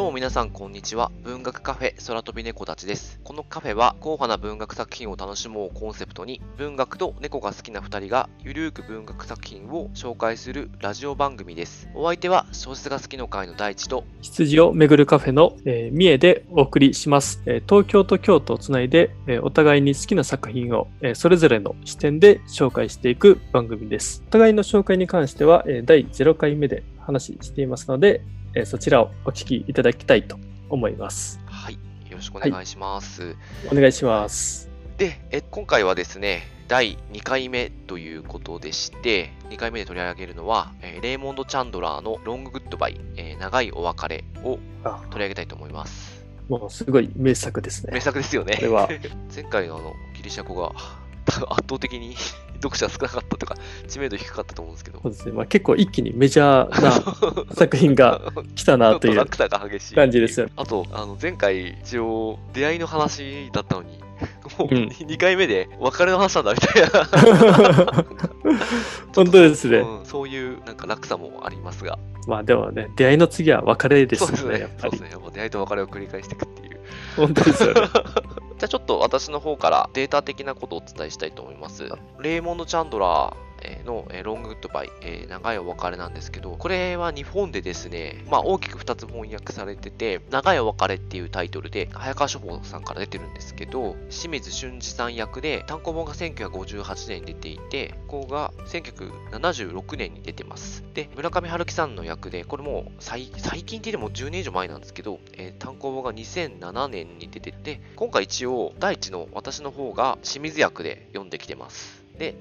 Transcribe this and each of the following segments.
どうも皆さんこんにちは。文学カフェ空飛び猫たちです。このカフェは硬派な文学作品を楽しもうコンセプトに文学と猫が好きな2人がゆるーく文学作品を紹介するラジオ番組です。お相手は小説が好きの会の大地と羊をめぐるカフェの、えー三重でお送りします、えー東京と京都をつないで、えーお互いに好きな作品を、えそれぞれの視点で紹介していく番組です。お互いの紹介に関しては、え第0回目で話していますので、えーそちらをお聞きいただきたいと思います。はい、よろしくお願いします。お願いします。でえ、今回はですね、第2回目ということでして、2回目で取り上げるのは、えーレイモンド・チャンドラーのロング・グッドバイ、えー長いお別れをあ取り上げたいと思います。もうすごい名作です名ね。作ですよねこ。れは、前回のあのギリシャ語が圧倒的に読者少なかったとか知名度低かったと思うんですけど。そうですね。まあ、結構一気にメジャーな作品が 来たなというっと落差が激しい。感じですよね。あとあの前回一応出会いの話だったのにもううん2回目で別れの話なんだみたいな。本当ですね。うんそういうなんか落差もありますが。まあでもね、出会いの次は別れですよね、そうですね。やっぱり。そうです。ね。もう出会いと別れを繰り返していくっていう 本当ですよね。じゃあちょっと私の方からデータ的なことをお伝えしたいと思います。レイモンド・チャンドラーえーのロング・グッドバイ、長いお別れなんですけど、これは日本でですね、まあ大きく2つ翻訳されてて、長いお別れっていうタイトルで、早川書房さんから出てるんですけど、清水俊二さん訳で、単行本が1958年に出ていて、文庫が1976年に出てます。で、村上春樹さんの訳で、これも最最近って言っても10年以上前なんですけど、えー単行本が2007年に出てて、今回一応、大地の私の方が清水訳で読んできてます。で、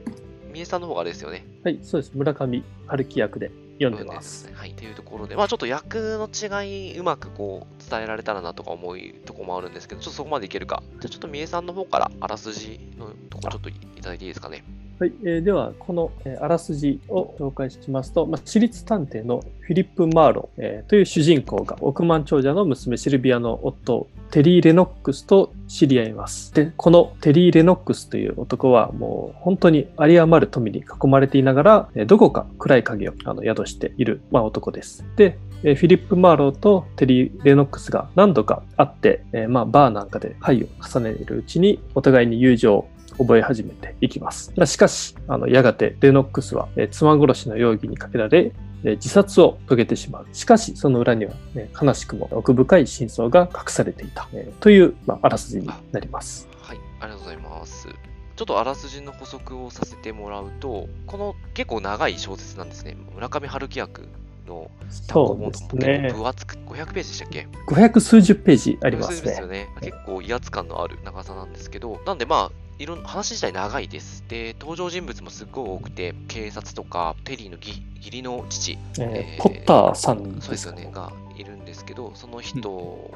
三重さんの方があれですよね。はい、そうです。村上春樹役で読んでます。ね。はい。っていうところで、まあちょっと役の違い、うまくこう、伝えられたらなとか思うところもあるんですけど、ちょっとそこまでいけるか。じゃあちょっと三重さんの方からあらすじのとこちょっといただいていいですかね。はい、えーでは、この、えーあらすじを紹介しますと、まあ、私立探偵のフィリップ・マーロン、えーという主人公が億万長者の娘シルビアの夫、テリー・レノックスと知り合います。で、このテリー・レノックスという男はもう本当に有り余る富に囲まれていながら、えーどこか暗い影をあの宿している、まあ、男です。で、えーフィリップ・マーローとテリー・レノックスが何度か会って、えーまあ、バーなんかで会を重ねるうちにお互いに友情覚え始めていきます。しかし、あのやがてレノックスは、えー妻殺しの容疑にかけられ、えー自殺を遂げてしまう。しかし、その裏には、ね、悲しくも奥深い真相が隠されていた、えーという、まあ、あらすじになります。はい。ありがとうございます。ちょっとあらすじの補足をさせてもらうと、この結構長い小説なんですね。村上春樹役のそうです結ね構。分厚く、500ページでしたっけ？500数十ページありますねすよ。ね。結構威圧感のある長さなんですけど、なんでまあ、いろん話自体長いです。で、登場人物もすっごい多くて、警察とか、テリーの義義理の父、えーえーポッターさんそうですよね、がいるんですけど、その人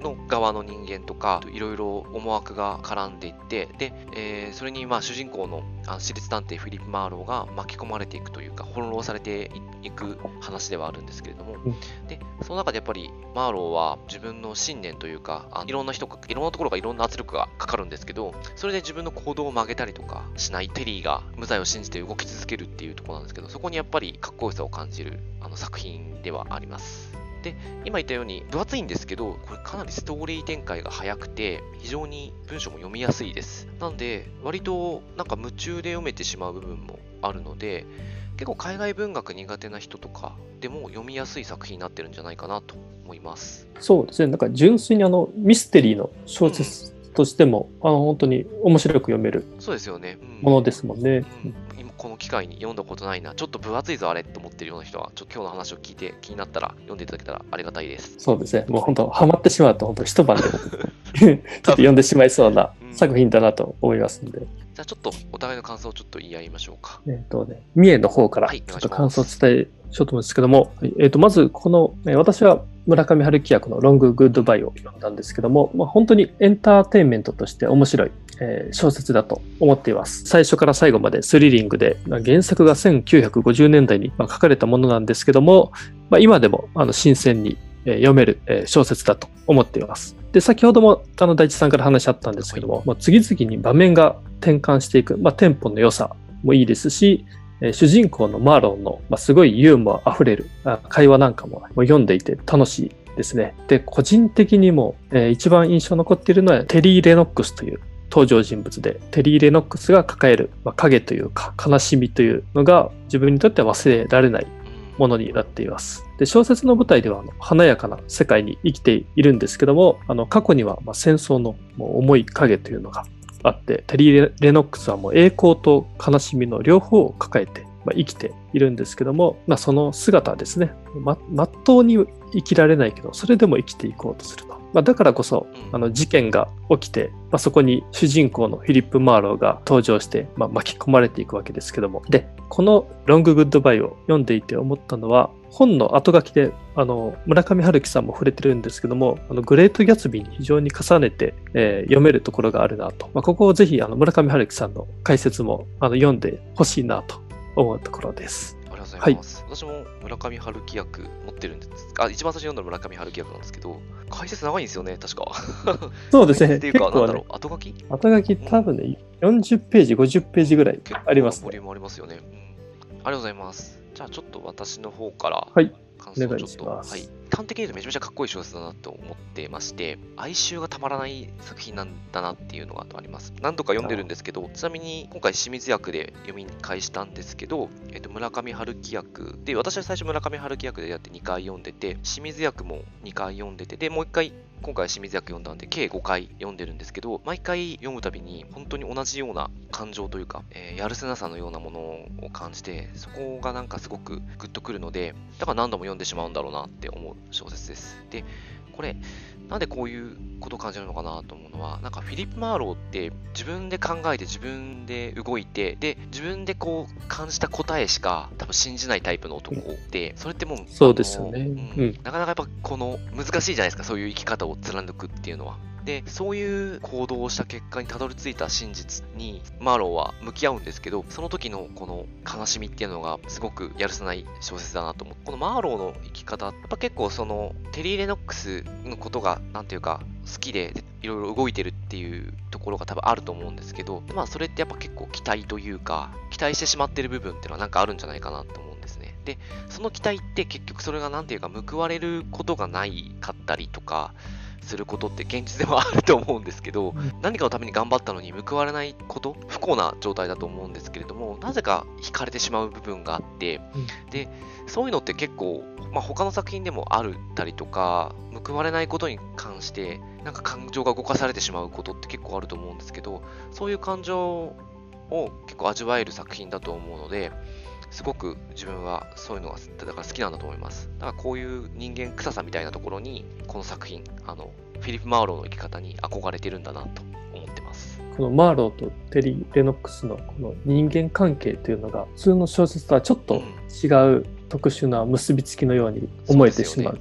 の側の人間とか、いろいろ思惑が絡んでいって、で、えーそれにまあ主人公の私立探偵フィリップ・マーローが巻き込まれていくというか、翻弄されていいく話ではあるんですけれども、うんで、その中でやっぱりマーローは自分の信念というか、あいろんな人が、いろんなところがいろんな圧力がかかるんですけど、それで自分の行動を曲げたりとかしないテリーが無罪を信じて動き続けるっていうところなんですけど、そこにやっぱりかっこよさを感じるあの作品ではあります。で、今言ったように分厚いんですけど、これかなりストーリー展開が早くて、非常に文章も読みやすいです。なんで、割となんか夢中で読めてしまう部分もあるので、結構海外文学苦手な人とかでも読みやすい作品になってるんじゃないかなと思います。そうですね。なんか純粋にあのミステリーの小説としても、あの本当に面白く読めるそうですよね。うんものですもんね。うん今この機会に読んだことないな、ちょっと分厚いぞあれと思ってるような人は、ちょっと今日の話を聞いて気になったら読んでいただけたらありがたいです。そうですね。もう本当、ハマってしまうと、本当一晩でも ちょっと読んでしまいそうなうん作品だなと思いますので、じゃあちょっとお互いの感想をちょっと言い合いましょうか。えっ、とね、三重の方からはいちょっと感想を伝えしようと思うんですけども、はい。えっ、と、まずこの、えー私は村上春樹訳のロング・グッド・バイを読んだんですけども、まあ、本当にエンターテインメントとして面白い、えー小説だと思っています。最初から最後までスリリングで、原作が1950年代に書かれたものなんですけども、まあ、今でもあの新鮮に読める小説だと思っています。で、先ほどもあの大地さんから話しあったんですけども、もう次々に場面が転換していく、まあ、テンポの良さもいいですし、主人公のマーロンの、すごいユーモアあふれる会話なんかも読んでいて楽しいですね。で、個人的にも、一番印象残っているのはテリー・レノックスという登場人物で、テリー・レノックスが抱える、まあ、影というか悲しみというのが自分にとっては忘れられないものになっています。で小説の舞台ではあの華やかな世界に生きているんですけども、あの過去にはま戦争の重い影というのがあって、テリー・レノックスはもう栄光と悲しみの両方を抱えて、ま、生きているんですけども、まあ、その姿ですね、ま、っとうに生きられないけど、それでも生きていこうとする。まあ、だからこそ、うんあの事件が起きて、まあ、そこに主人公のフィリップ・マーローが登場して、まあ、巻き込まれていくわけですけども。で、このロング・グッドバイを読んでいて思ったのは、本の後書きで、あの、村上春樹さんも触れてるんですけども、あのグレート・ギャツビーに非常に重ねて、えー読めるところがあるなと。まあ、ここをぜひ、あの、村上春樹さんの解説もあの読んでほしいなと思うところです。ありがとうございます。私も村上春樹役持ってるんです。あ、一番最初に読んだの村上春樹役なんですけど、解説長いんですよね、確か。そうですね。っていうか、なんだろう、後書き？後書き多分ね、40ページ、50ページぐらいありますねボリュー。ムありますよね。うん。ありがとうございます。じゃあちょっと私の方から、はい感想をちょっと、お願いしますはい。端的に言うとめちゃめちゃかっこいい小説だなと思ってまして、哀愁がたまらない作品なんだなっていうのがあります。何度か読んでるんですけど、ちなみに今回清水役で読み返したんですけど、えっと、村上春樹役で、私は最初村上春樹役でやって2回読んでて、清水役も2回読んでて、で、もう1回今回清水役読んだんで計5回読んでるんですけど毎回読むたびに本当に同じような感情というか、えーやるせなさのようなものを感じてそこがなんかすごくグッとくるのでだから何度も読んでしまうんだろうなって思う小説です。でこれなんでこういうことを感じるのかなと思うのはなんかフィリップ・マーローって自分で考えて自分で動いてで自分でこう感じた答えしか多分信じないタイプの男でそれってもうそうですよね。うん。なかなかやっぱこの難しいじゃないですかそういう生き方を貫くっていうのはでそういう行動をした結果にたどり着いた真実にマーローは向き合うんですけどその時のこの悲しみっていうのがすごくやるせない小説だなと思う。このマーローの生き方やっぱ結構そのテリー・レノックスのことがなんていうか好きでいろいろ動いてるっていうところが多分あると思うんですけどまあそれってやっぱ結構期待というか期待してしまってる部分っていうのはなんかあるんじゃないかなと思うんですね。でその期待って結局それがなんていうか報われることがないかったりとかすることって現実ではあると思うんですけど、うん。何かのために頑張ったのに報われないこと不幸な状態だと思うんですけれどもなぜか惹かれてしまう部分があって、うん。でそういうのって結構、まあ、他の作品でもあるったりとか報われないことに関してなんか感情が動かされてしまうことって結構あると思うんですけどそういう感情を結構味わえる作品だと思うのですごく自分はそういうのがだから好きなんだと思います。だからこういう人間臭さみたいなところにこの作品あのフィリップ・マーローの生き方に憧れてるんだなと思ってます。このマーローとテリー・レノックスのこの人間関係というのが普通の小説とはちょっと違う特殊な結びつきのように思えてしまう。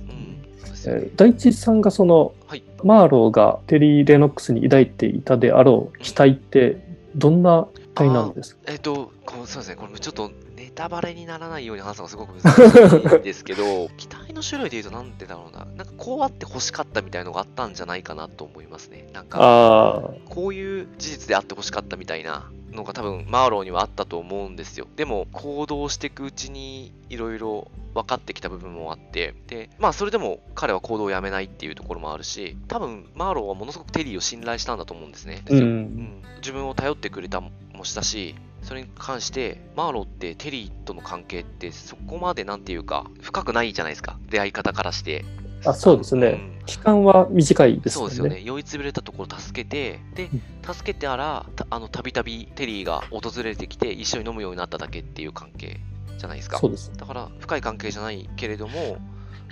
大地さんがそのはいマーローがテリー・レノックスに抱い。ていたであろう期待ってどんな期待なんですか？えっ、と、こうそうですね、これちょっとネタバレにならないように話すのがすごく難しいんですけど、期待の種類で言うと、なんてだろうな、なんかこうあって欲しかったみたいのがあったんじゃないかなと思いますね。なんか、こういう事実であって欲しかったみたいなのが多分、マーローにはあったと思うんですよ。でも、行動していくうちに、いろいろ分かってきた部分もあって、で、まあ、それでも彼は行動をやめないっていうところもあるし、多分、マーローはものすごくテリーを信頼したんだと思うんですね。うん。うん自分を頼ってくれたもしたし、それに関して、マーローってテリーとの関係ってそこまでなんていうか、深くないじゃないですか、出会い方からして。あそうですね。うん期間は短いですよね。そうですよね。酔いつぶれたところを助けて、でうん、助けてあら、たあの、たびたびテリーが訪れてきて、一緒に飲むようになっただけっていう関係じゃないですか。そうです。だから、深い関係じゃないけれども、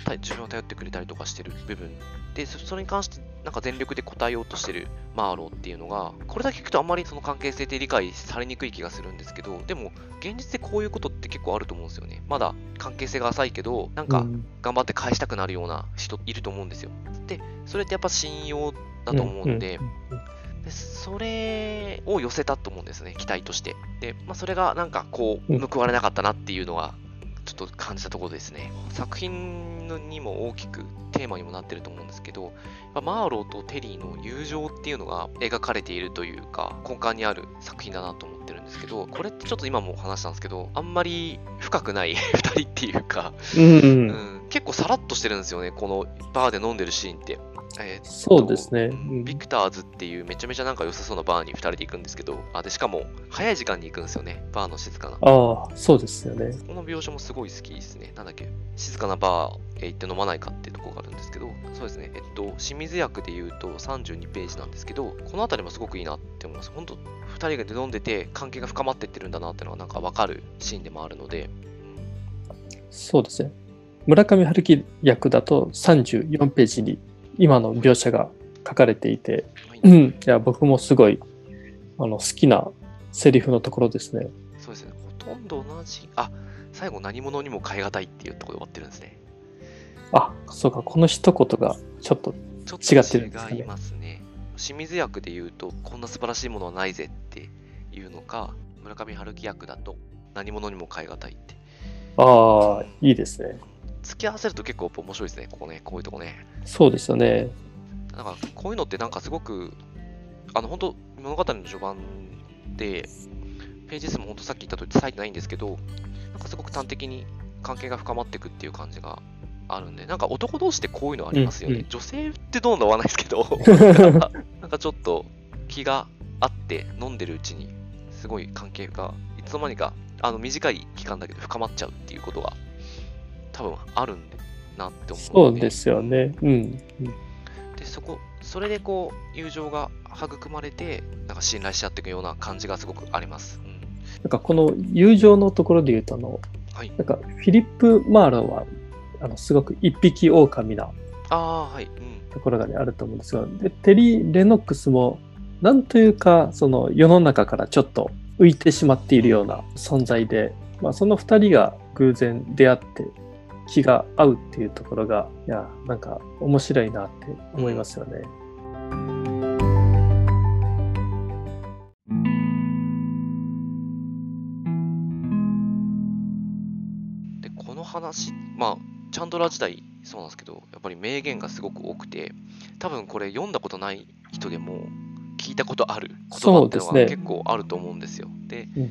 た自分を頼ってくれたりとかしてる部分で、そそれに関して、なんか全力で応えようとしてるマーローっていうのが、これだけ聞くとあんまりその関係性って理解されにくい気がするんですけど、でも、現実でこういうことって結構あると思うんですよね。まだ関係性が浅いけど、なんかうん頑張って返したくなるような人いると思うんですよ。で、それってやっぱ信用だと思うんんでそれを寄せたと思うんですね、期待として。で、まあ、それがなんかこう、うん報われなかったなっていうのが、ちょっと感じたところですね。作品にも大きくテーマにもなってると思うんですけど、マーローとテリーの友情っていうのが描かれているというか、根幹にある作品だなと思ってるんですけど、これってちょっと今も話したんですけど、あんまり深くない 二人っていうか、うんううんん、結構さらっとしてるんですよね、このバーで飲んでるシーンって。えーそうですね。ううんんビクターズっていうめちゃめちゃなんか良さそうなバーに2人で行くんですけど、あでしかも早い時間に行くんですよね、バーの静かな。こああ、そうですよね。の描写もすごい好きですね。なんだっけ、静かなバーへ行って飲まないかっていうところがあるんですけど、そうですね、えっと、清水役で言うと32ページなんですけど、この辺りもすごくいいなって思います。本当2人で飲んでて関係が深まってってるんだなっていうのがなんかわかるシーンでもあるので、そうですね。村上春樹役だと34ページに今の描写が書かれていて、はいうん、いや僕もすごいあの好きなセリフのところですね。そうですね、ほとんど同じ、あ最後何者にも変え難いっていうところで終わってるんですね。あ、そうか、この一言がちょっと、違ってるんですかね違いますね。清水役で言うと、こんな素晴らしいものはないぜっていうのか、村上春樹役だと、何者にも変え難いって。ああ、いいですね。付き合わせると結構面白いですね、ここね、こういうとこね。そうですよね。なんかこういうのってなんかすごく、あの本当、物語の序盤で、ページ数も本当さっき言った通り割いてないんですけど、なんかすごく端的に関係が深まっていくっていう感じがあるんで、なんか男同士ってこういうのありますよね。うんうん女性ってどうなのはないですけど、なんかちょっと気があって飲んでるうちに、すごい関係がいつの間にかあの短い期間だけど深まっちゃうっていうことが多分あるんでなって思そうですよね。うん。うん。でそこそれでこう友情が育まれてなんか信頼し合っていくような感じがすごくあります、うん。なんかこの友情のところで言うと、あの、はい。なんかフィリップ・マーロンは、あの、すごく一匹狼なああはい、うん、ところが、ね、あると思うんですが、で、テリー・レノックスも、なんというか、その世の中からちょっと浮いてしまっているような存在で、まあ、その二人が偶然出会って気が合うっていうところが、いや、なんか面白いなって思いますよね。でこの話まあチャンドラー時代そうなんですけどやっぱり名言がすごく多くて多分これ読んだことない人でも聞いたことある。言葉っていうのがそうですね。結構あると思うんですよ。でうん。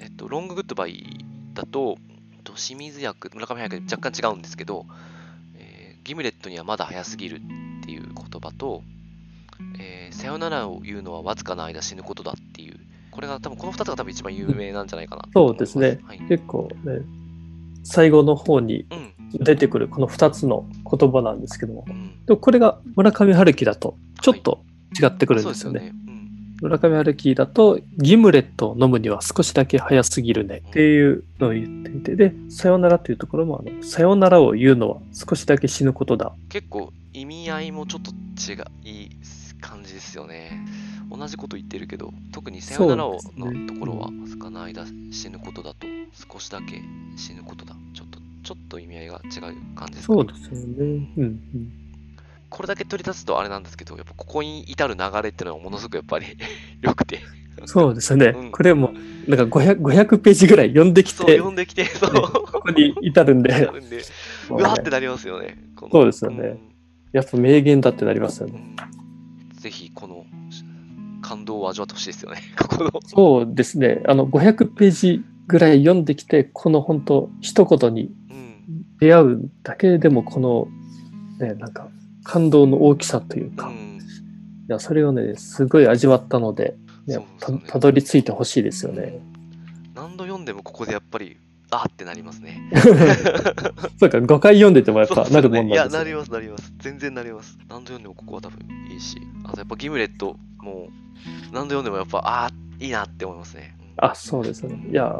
えっと、ロンググッドバイだと、と清水役、村上役で若干違うんですけど、えーギムレットにはまだ早すぎるっていう言葉と、えーさよならを言うのはわずかな間死ぬことだっていう、これが多分この2つが多分一番有名なんじゃないかな。そうですねはい。結構ね、最後の方にうん、出てくるこの二つの言葉なんですけども、うん。でもこれが村上春樹だとちょっと違ってくるんですよね。そうですよね。うん村上春樹だと、ギムレットを飲むには少しだけ早すぎるねっていうのを言っていて、で、さよならというところも、あのさよならを言うのは少しだけ死ぬことだ。結構意味合いもちょっと違い感じですよね。同じこと言ってるけど、特にさよならをのところは、少ない間死ぬことだと、少しだけ死ぬことだ。ちょっと、ちょっと意味合いが違う感じですかねそうですよね。うん、うん。これだけ取り出すとあれなんですけど、やっぱここに至る流れっていうのはものすごくやっぱり良くて。そうですよね。うんこれも、なんか 500, 500ページぐらい読んできそう、て、読んできて、そう。ここに至るんで、なるんで、うわーってなりますよね。そうですよねやっぱ名言だってなりますよね。うんぜひ、この感動を味わってほしいですよね。ここの。そうですね。あの、500ページぐらい読んできて、この本当一言にうん。出会うだけでも、この、ね、なんか、感動の大きさというか、いうんや、それをね、すごい味わったので、ねでねたたどり着いてほしいですよね。何度読んでもここでやっぱり、あーってなりますね。そうか、5回読んでてもやっぱなるもんなんいや、ですよなります、なります。全然なります。何度読んでもここは多分いいし、あとやっぱギムレットも何度読んでもやっぱ、ああ、いいなって思いますね。うんあ、そうですね。いや、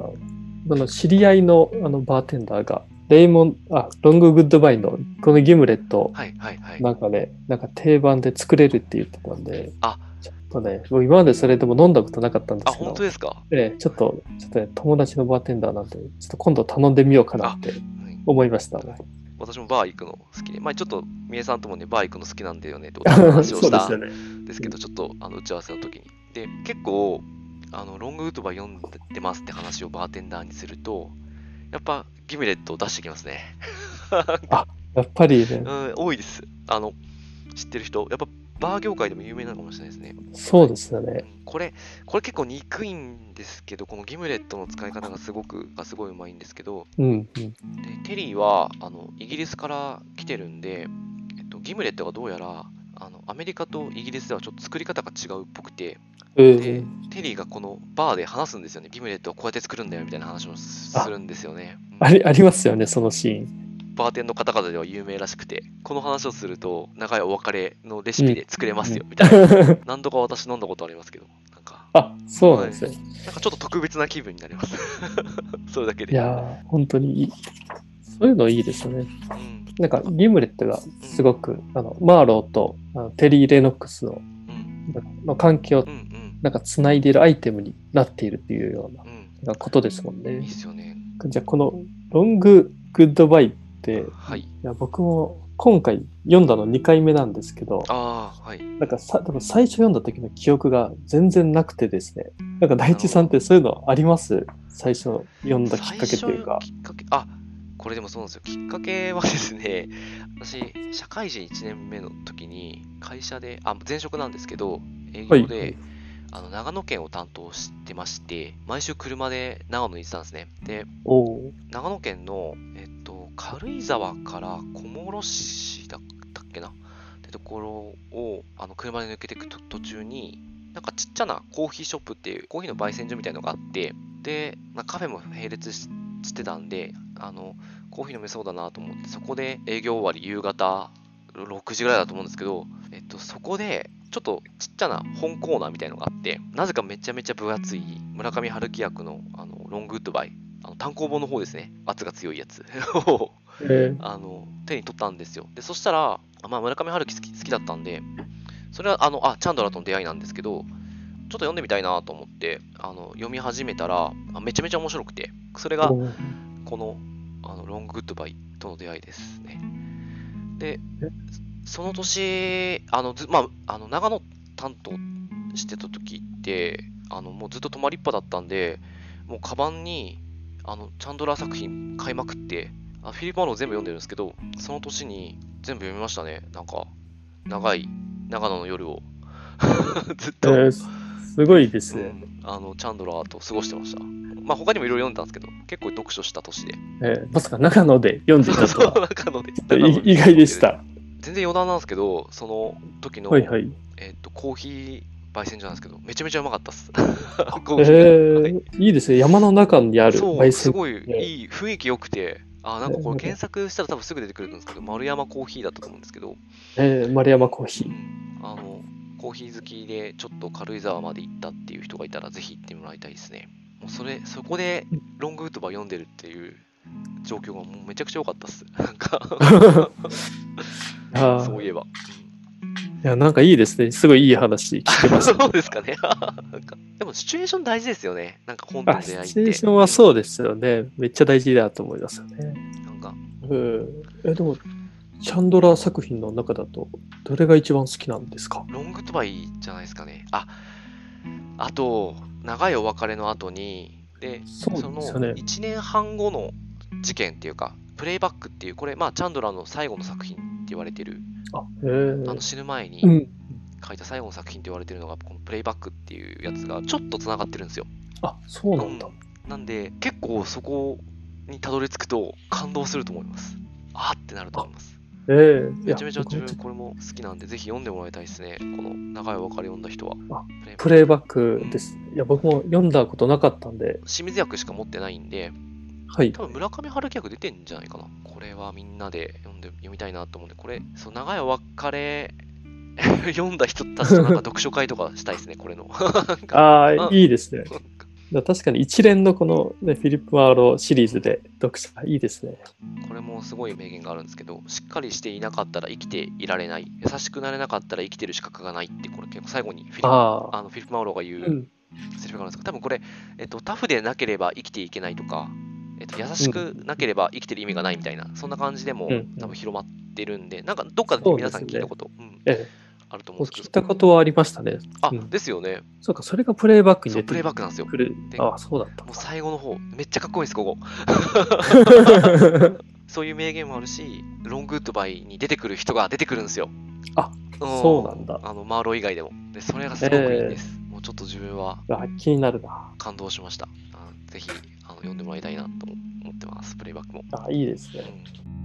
この知り合いのあのバーテンダーが、レイモン、あ、ロンググッドバイのこのギムレットをはいはいはい。なんかね、なんか定番で作れるって言ってたんで、あちょっとね、もう今までそれでも飲んだことなかったんであ、すけど本当、ですか、ええちょっと、ちょっとね、友達のバーテンダーなんで、ちょっと今度頼んでみようかなってはい思いましたね。私もバー行くの好きで、まあちょっと、みえさんともね、バー行くの好きなんだよねってお話をした。んですけど、ちょっとあの打ち合わせの時に。で、結構、あのロンググッドバイ読んでますって話をバーテンダーにすると、やっぱギムレットを出してきますね。やっぱりね、うん、多いです。あの、知ってる人。やっぱバー業界でも有名なのかもしれないですね。そうですよね。うんこれ、これ結構憎いんですけど、このギムレットの使い方がすごく、がすごいうまいんですけど、うん、うん。でテリーは、あの、イギリスから来てるんで、えっと、ギムレットがどうやらあのアメリカとイギリスではちょっと作り方が違うっぽくて、えでー、テリーがこのバーで話すんですよね。ギムレットはこうやって作るんだよみたいな話をすあるんですよね。うんありありますよね、そのシーン。バーテンの方々では有名らしくて、この話をすると長いお別れのレシピで作れますよみたいな。何度か私飲んだことありますけど、なんか、あ、そうなんですね。なんかちょっと特別な気分になります。それだけで。いやー、本当にいい。そういうのいいですよね。うんなんか、ギムレットがすごく、あのマーローとあのテリー・レノックスのうんの関係をなんか繋いでいるアイテムになっているっていうようなうんなことですもんいいねっ。すよね。じゃあ、このロング・グッドバイって、いはい。や僕も今回読んだの2回目なんですけど、ああ、はい。なんかさ多分最初読んだ時の記憶が全然なくてですね。なんか大地さんってそういうのあります？最初読んだきっかけというか。きっかけ、あこれでもそうなんですよ。きっかけはですね、私、社会人1年目の時に、会社で、あ、前職なんですけど、営業で、はいあの長野県を担当してまして、毎週車で長野に行ってたんですね。で、長野県の、えっと、軽井沢から小諸市だったっけな？ってところをあの車で抜けていくと途中になんかちっちゃなコーヒーショップっていうコーヒーの焙煎所みたいのがあってで、まあ、カフェも並列ししてたんであのコーヒー飲めそうだなと思ってそこで営業終わり夕方6時ぐらいだと思うんですけど、えっと、そこでちょっとちっちゃな本コーナーみたいのがあってなぜかめちゃめちゃ分厚い村上春樹役のあのロングウッドバイあの単行本の方ですね。圧が強いやつ。をえー。あの手に取ったんですよ。でそしたら、あまあ、村上春樹好き好きだったんでそれはあのあチャンドラーとの出会いなんですけどちょっと読んでみたいなと思ってあの読み始めたらあめちゃめちゃ面白くてそれがこのあのロンググッドバイとの出会いですね。でえ、その年、あのずまあ、あの長野担当してた時って、あのもうずっと泊まりっぱだったんで、もうカバンにあのチャンドラー作品買いまくって、あフィリップ・マロー全部読んでるんですけど、その年に全部読みましたね。なんか、長い長野の夜を ずっと、えーすすごいですね。うんあのチャンドラーと過ごしてました。まあ他にもいろいろ読んだんですけど、結構読書した年で。えーまさか長野で読んでいたとは 中野で。い意外でし。た。全然余談なんですけど、その時の、はいはい。えっとコーヒー焙煎所なんですけど、めちゃめちゃうまかったっす。コえーいー、いいですね。山の中にある焙煎。すごいいい雰囲気良くて、あ、なんかこれえー検索したら多分すぐ出てくるんですけど、丸山コーヒーだったと思うんですけど、えー、丸山コーヒー。コーヒー好きでちょっと軽井沢まで行ったっていう人がいたら、ぜひ行ってもらいたいですね。もうそれ、そこでロングウッドバー読んでるっていう状況がもうめちゃくちゃ良かったっす。なんか、そういえば。いや、なんかいいですね。すごいいい話聞けました。そうですかね。でも、シチュエーション大事ですよね。なんか本とのあ、出会いって。シチュエーションはそうですよね。めっちゃ大事だと思いますよね。なんか、うん。え、でも、チャンドラー作品の中だと、どれが一番好きなんですか？ロングトバイじゃないですかね。あ、あと、長いお別れの後に、で、そうですよのね。1年半後の事件っていうか、プレイバックっていう、これ、まあ、チャンドラーの最後の作品って言われてる、あ、あの死ぬ前にうん。書いた最後の作品って言われてるのが、このプレイバックっていうやつがちょっとつながってるんですよ。あ、そうなんだ。うんなんで、結構そこにたどり着くと感動すると思います。あーってなると思います。ええいやめちゃめちゃ自分これも好きなんで、ぜひ読んでもらいたいですね。この長いお別れ読んだ人は。あプレイバックです。いや、僕も読んだことなかったんで、清水役しか持ってないんで、はい。多分村上春樹役出てんじゃないかな。これはみんなで読んで読みたいなと思うんで、これ、そう長いお別れ 読んだ人たちとなんか読書会とかしたいですね、これの。ああ、うんいいですね。だ確かに一連のこの、ね、フィリップ・マーロシリーズで読者、いいですね。これもすごい名言があるんですけど、しっかりしていなかったら生きていられない。優しくなれなかったら生きてる資格がないって、これ結構最後にフィリップああ、あのフィリップ・マウロが言う。うんセリフがあるんですけど、多分これ、えっと、タフでなければ生きていけないとか、えっと、優しくなければ生きてる意味がないみたいな、そんな感じでもうん多分広まってるんで、なんかどっかで皆さん聞いたこと、うん、えあるとえ、思うんですけど聞い、たことはありましたね。あ、うんですよね。そうか、それがプレイバックにそう、出てプレイバックなんですよ。ああ、そうだったもう最後の方、めっちゃかっこいいです、ここ。そういう名言もあるし、ロングウッドバイに出てくる人が出てくるんですよ。あんそうなんだあの、マーロ以外でも。で、それがすごくいいんです。もうちょっと自分はあ気になるな。感動しました。あぜひあの読んでもらいたいなと思ってます、プレイバックも。あいいですね。うん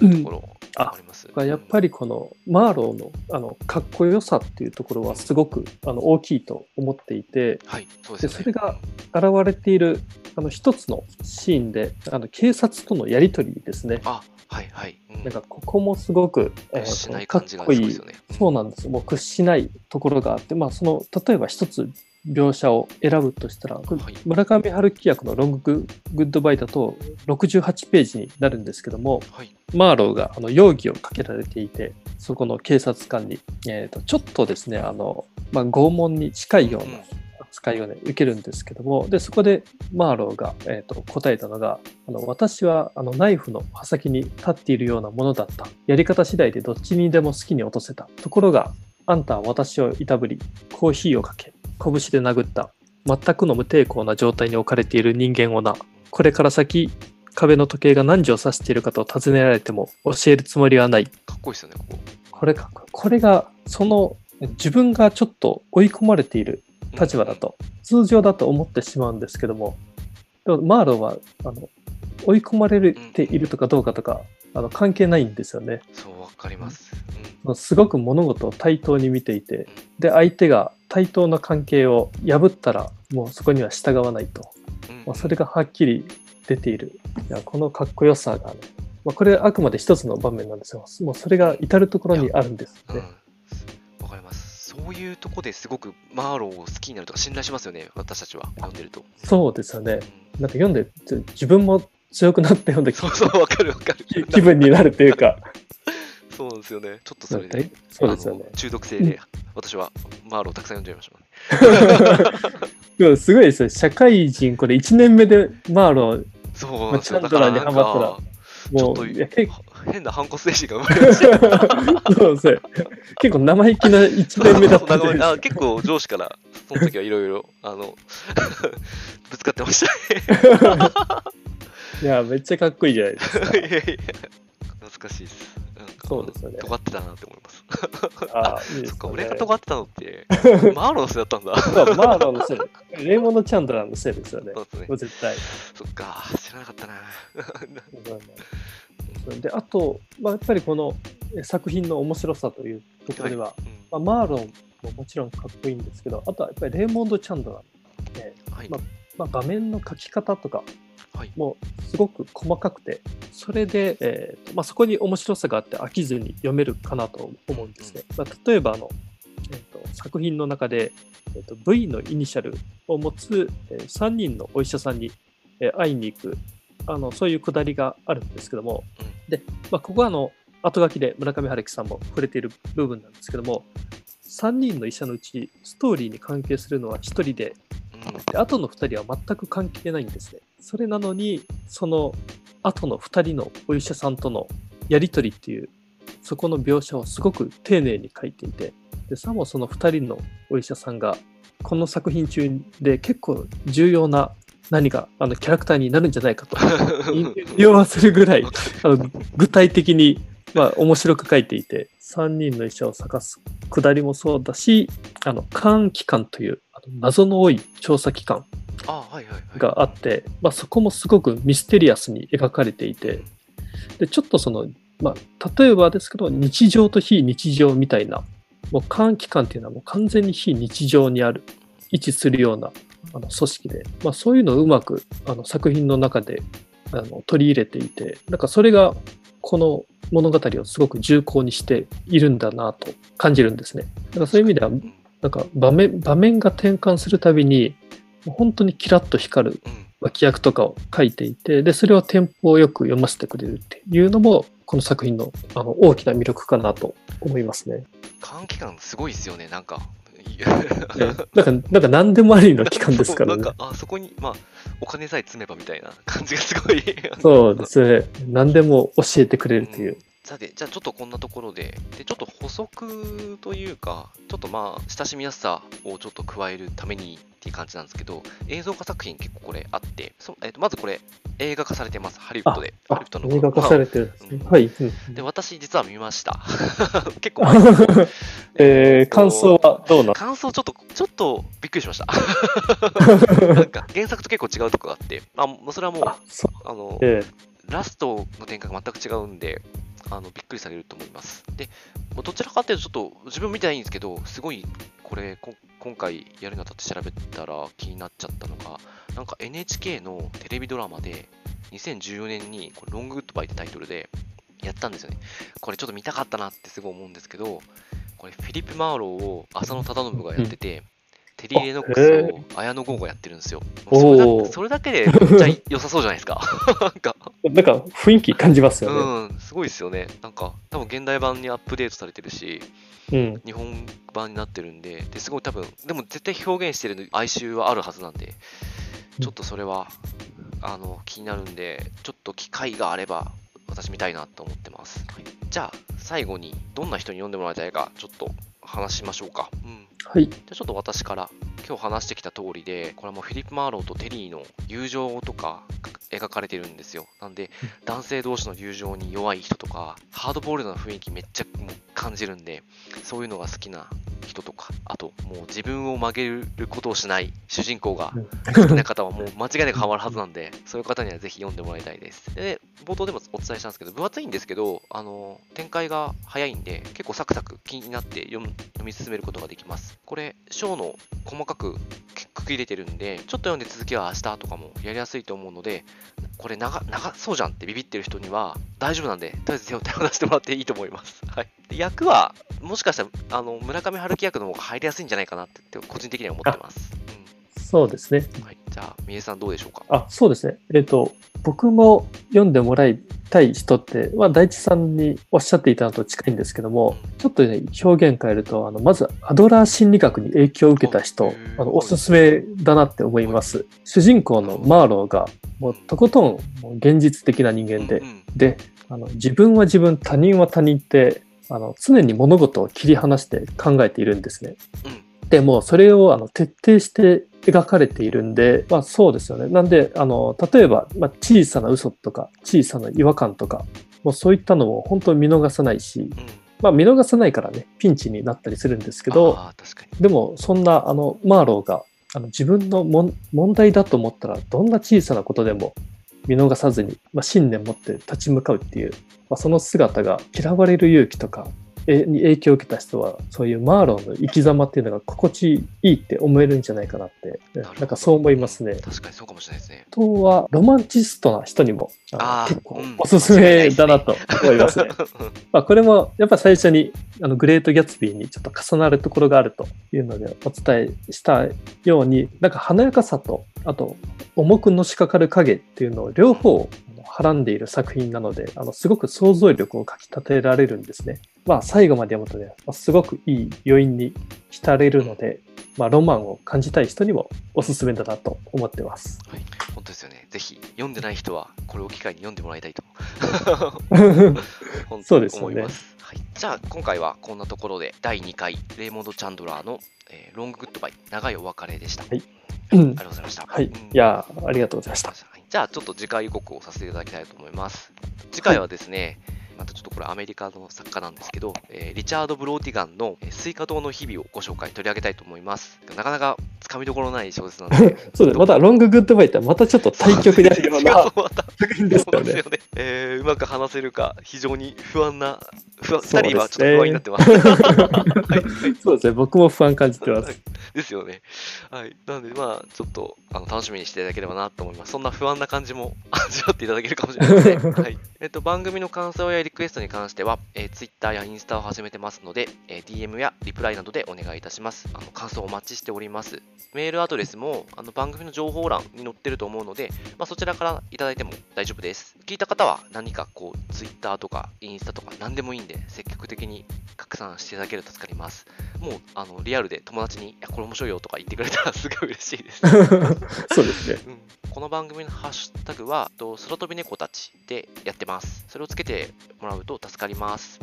なるところ、あります。やっぱりこのマーローのあのかっこよさっていうところはすごくあの大きいと思っていて、はいそうで、それが現れているあの一つのシーンであの警察とのやり取りですね。あはいはい、うん、なんかここもすごく、えー、かっこいい、ね、そうなんです。もう屈しないところがあって、まあ、その例えば一つ描写を選ぶとしたら、はい、村上春樹役のロンググッドバイだと68ページになるんですけども、はい、マーローがあの容疑をかけられていてそこの警察官に、えーと、ちょっとですねあの、まあ、拷問に近いような扱いを、ね、受けるんですけどもでそこでマーローが、えーと、答えたのがあの私はあのナイフの刃先に立っているようなものだった。やり方次第でどっちにでも好きに落とせた。ところがあんたは私をいたぶりコーヒーをかけ拳で殴った。全くの無抵抗な状態に置かれている人間をな。これから先壁の時計が何時を指しているかと尋ねられても教えるつもりはない。かっこいいですよねここ。これかこれがその自分がちょっと追い込まれている立場だと、通常だと思ってしまうんですけども。でもマーロはあの追い込まれているとかどうかとか、あの関係ないんですよね。そうわかります、うん、すごく物事を対等に見ていてで相手が対等な関係を破ったらもうそこには従わないと、まあ、それがはっきり出ている。いやこのかっこよさがね、まあ、これあくまで一つの場面なんですがもうそれが至る所にあるんですね。わ、かります。そういうとこですごくマーローを好きになるとか信頼しますよね私たちは。読んでると。そうですよね、うん、なんか読んで自分も強くなって読んでそうそうわかるわかる。気分になるというかそうなんですよね。ちょっとそれでそうですよね。中毒性で私はマーローたくさん読んじゃいました。ねすごいですよ。社会人これ1年目でマーローそう、チャンドラーにハマったらもう変な反骨精神が生まれました。そうです結構生意気な1年目だったあ結構上司からその時はいろいろあの ぶつかってましたね。いやめっちゃかっこいいじゃないですか。いやいや懐かしいですそうですよね。尖ってたなって思います。ああ、いいです、ね、そっか、俺が尖ってたのって、マーロのせいだったんだ。そう、マーロのせい。レイモンド・チャンドラーのせいですよね。そうですね。絶対。そっか、知らなかったな。で、あと、まあ、やっぱりこの作品の面白さというところでは、はいうん、まあ、マーロンももちろんかっこいいんですけど、あとはやっぱりレイモンド・チャンドラー、ねはいまあまあ、画面の描き方とか、もうすごく細かくて、それで、えーとまあ、そこに面白さがあって飽きずに読めるかなと思うんですね。まあ、例えばあの、えーと、作品の中で、えーと、V のイニシャルを持つ、えー、3人のお医者さんに、えー、会いに行くあのそういうくだりがあるんですけども、でまあ、ここはあの後書きで村上春樹さんも触れている部分なんですけども3人の医者のうちストーリーに関係するのは1人でで後の2人は全く関係ないんですね。それなのにその後の2人のお医者さんとのやり取りっていうそこの描写をすごく丁寧に書いていてでさもその2人のお医者さんがこの作品中で結構重要な何かあのキャラクターになるんじゃないかと匂わせるぐらいあの具体的に、まあ、面白く書いていて3人の医者を探すくだりもそうだしあの肝機関という謎の多い調査機関があって、まあ、そこもすごくミステリアスに描かれていてでちょっとその、まあ、例えばですけど日常と非日常みたいなもう監機関っていうのはもう完全に非日常にある位置するようなあの組織で、まあ、そういうのをうまくあの作品の中であの取り入れていてなんかそれがこの物語をすごく重厚にしているんだなと感じるんですね。だからそういう意味ではなんか場面場面が転換するたびに本当にキラッと光る脇役とかを書いていてでそれをテンポよく読ませてくれるっていうのもこの作品のあの大きな魅力かなと思いますね。短期間すごいですよねなんか。ね、なんか、なんか何でもありの期間ですからね。なんか、あそこに、まあ、お金さえ積めばみたいな感じがすごいそうですね。何でも教えてくれるという。さて、じゃあちょっとこんなところで、でちょっと補足というか、ちょっとまあ、親しみやすさをちょっと加えるためにっていう感じなんですけど、映像化作品結構これあって、そえー、とまずこれ、映画化されてます、ハリウッドで。ハリウッドの映画化されてるんですね。はい。で、私、実は見ました。結構 えー、感想はどうな感想ちょっと、ちょっとびっくりしました。なんか、原作と結構違うとこがあって、あそれはもう、あの、えー、ラストの展開が全く違うんで、あのびっくりされると思います。で、もどちらかというと、ちょっと自分見てないんですけど、すごいこれ、こ今回やるにあたって調べたら気になっちゃったのが、なんか NHK のテレビドラマで、2014年にこれロンググッドバイってタイトルでやったんですよね。これちょっと見たかったなってすごい思うんですけど、これフィリップ・マーローを浅野忠信がやってて、テリー・レノックスを綾野剛がやってるんですよ。おそれだそれだけでめっちゃ 良さそうじゃないですか。なんか、なんか雰囲気感じますよね。うん、すごいですよね。なんか、多分現代版にアップデートされてるし、うん。日本版になってるんで、ですごい多分、でも絶対表現してる哀愁はあるはずなんで、ちょっとそれは、あの、気になるんで、ちょっと機会があれば、私見たいなと思ってます。はいじゃあ、最後に、どんな人に読んでもらいたいか、ちょっと話しましょうか。うん。はい。じゃあちょっと私から今日話してきた通りで、これはもうフィリップ・マーローとテリーの友情とか描かれてるんですよ。なんで、男性同士の友情に弱い人とか、ハードボールドな雰囲気めっちゃ感じるんで、そういうのが好きな人とか、あともう自分を曲げることをしない主人公が好きな方はもう間違いなくハマるはずなんで、そういう方にはぜひ読んでもらいたいです。で、冒頭でもお伝えしたんですけど、分厚いんですけど、あの、展開が早いんで、結構サクサク気になって読み進めることができます。これ、章の細かく区切れてるんで、ちょっと読んで続きは明日とかもやりやすいと思うので、これ長長そうじゃんってビビってる人には大丈夫なんで、とりあえず手を手を出してもらっていいと思います。はい。で役は、もしかしたら、あの、村上春樹役の方が入りやすいんじゃないかなって、個人的には思ってます。そうですね。うん。はい。じゃあ、三重さんどうでしょうか？あ、そうですね。えっ、と、僕も読んでもらいたい人って、まあ、大地さんにおっしゃっていたのと近いんですけども、ちょっとね、表現変えると、あの、まず、アドラー心理学に影響を受けた人あの、おすすめだなって思います。主人公のマーローが、もう、とことん、現実的な人間でう、んで、あの、自分は自分、他人は他人って、あの、常に物事を切り離して考えているんですね。うんでもうそれをあの徹底して描かれているんで、まあそうですよね。なんで、あの、例えば、まあ、小さな嘘とか、小さな違和感とか、もうそういったのも本当に見逃さないし、うん。まあ見逃さないからね、ピンチになったりするんですけど。でもそんなあの、マーローがあの自分の問題だと思ったら、どんな小さなことでも見逃さずに、まあ、信念持って立ち向かうっていう、まあ、その姿が嫌われる勇気とか、えに影響を受けた人は、そういうマーローの生き様っていうのが心地いいって思えるんじゃないかなって、なんかそう思いますね。確かにそうかもしれないですね。あとは、ロマンチストな人にも、あのあー結構うんおすすめだなと思いますね。まあ、これもやっぱ最初にあのグレート・ギャツビーにちょっと重なるところがあるというのでお伝えしたようになんか華やかさとあと重くのしかかる影っていうのを両方はらんでいる作品なのであのすごく想像力をかき立てられるんですね。まあ最後まで読むとね、まあすごくいい余韻に浸れるので、まあ、ロマンを感じたい人にもおすすめだなと思ってます。はい、本当ですよね。ぜひ、読んでない人は、これを機会に読んでもらいたいと。本当にそうですよね思います。はい、じゃあ、今回はこんなところで、第2回、レイモンド・チャンドラーの、えーロング・グッドバイ、長いお別れでした。はい ありがとうございました。はい。うんいやー、ありがとうございました。はいじゃあ、ちょっと次回予告をさせていただきたいと思います。次回はですね、またちょっとこれアメリカの作家なんですけど、えーリチャード・ブローティガンのえー西瓜糖の日々をご紹介取り上げたいと思います。なかなかつかみどころない小説なので、そうです。またロンググッドバイってまたちょっと対極であるような作品ですよね よ。ね。えーうまく話せるか、非常に不安な、不安、そうですね二人はちょっと不安になってます。はい、そうですね。僕も不安感じてます。ですよね。はい。なので、まあ、ちょっとあの楽しみにしていただければなと思います。そんな不安な感じも味わっていただけるかもしれません。はい。えっと、番組の感想やリクエストに関しては、えー、Twitter やインスタを始めてますので、えー DM やリプライなどでお願いいたします。あの感想お待ちしております。メールアドレスもあの番組の情報欄に載ってると思うので、まあ、そちらからいただいても大丈夫です。聞いた方は何かこう、Twitter とかインスタとか何でもいいんで、積極的に拡散していただけると助かります。もうあのリアルで友達に、いや、これ面白いよとか言ってくれたら すごい嬉しいです。そうですね。うんこの番組のハッシュタグは、と空飛び猫たちでやってます。それをつけてもらうと助かります。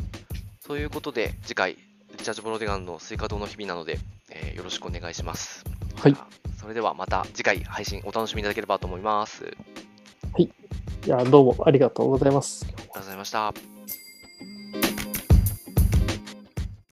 ということで、次回、リチャード・ブローティガンの西瓜糖の日々なので、えーよろしくお願いします。はいそれではまた次回配信お楽しみいただければと思います。ありいや、どうもありがとうございます。がとうございました。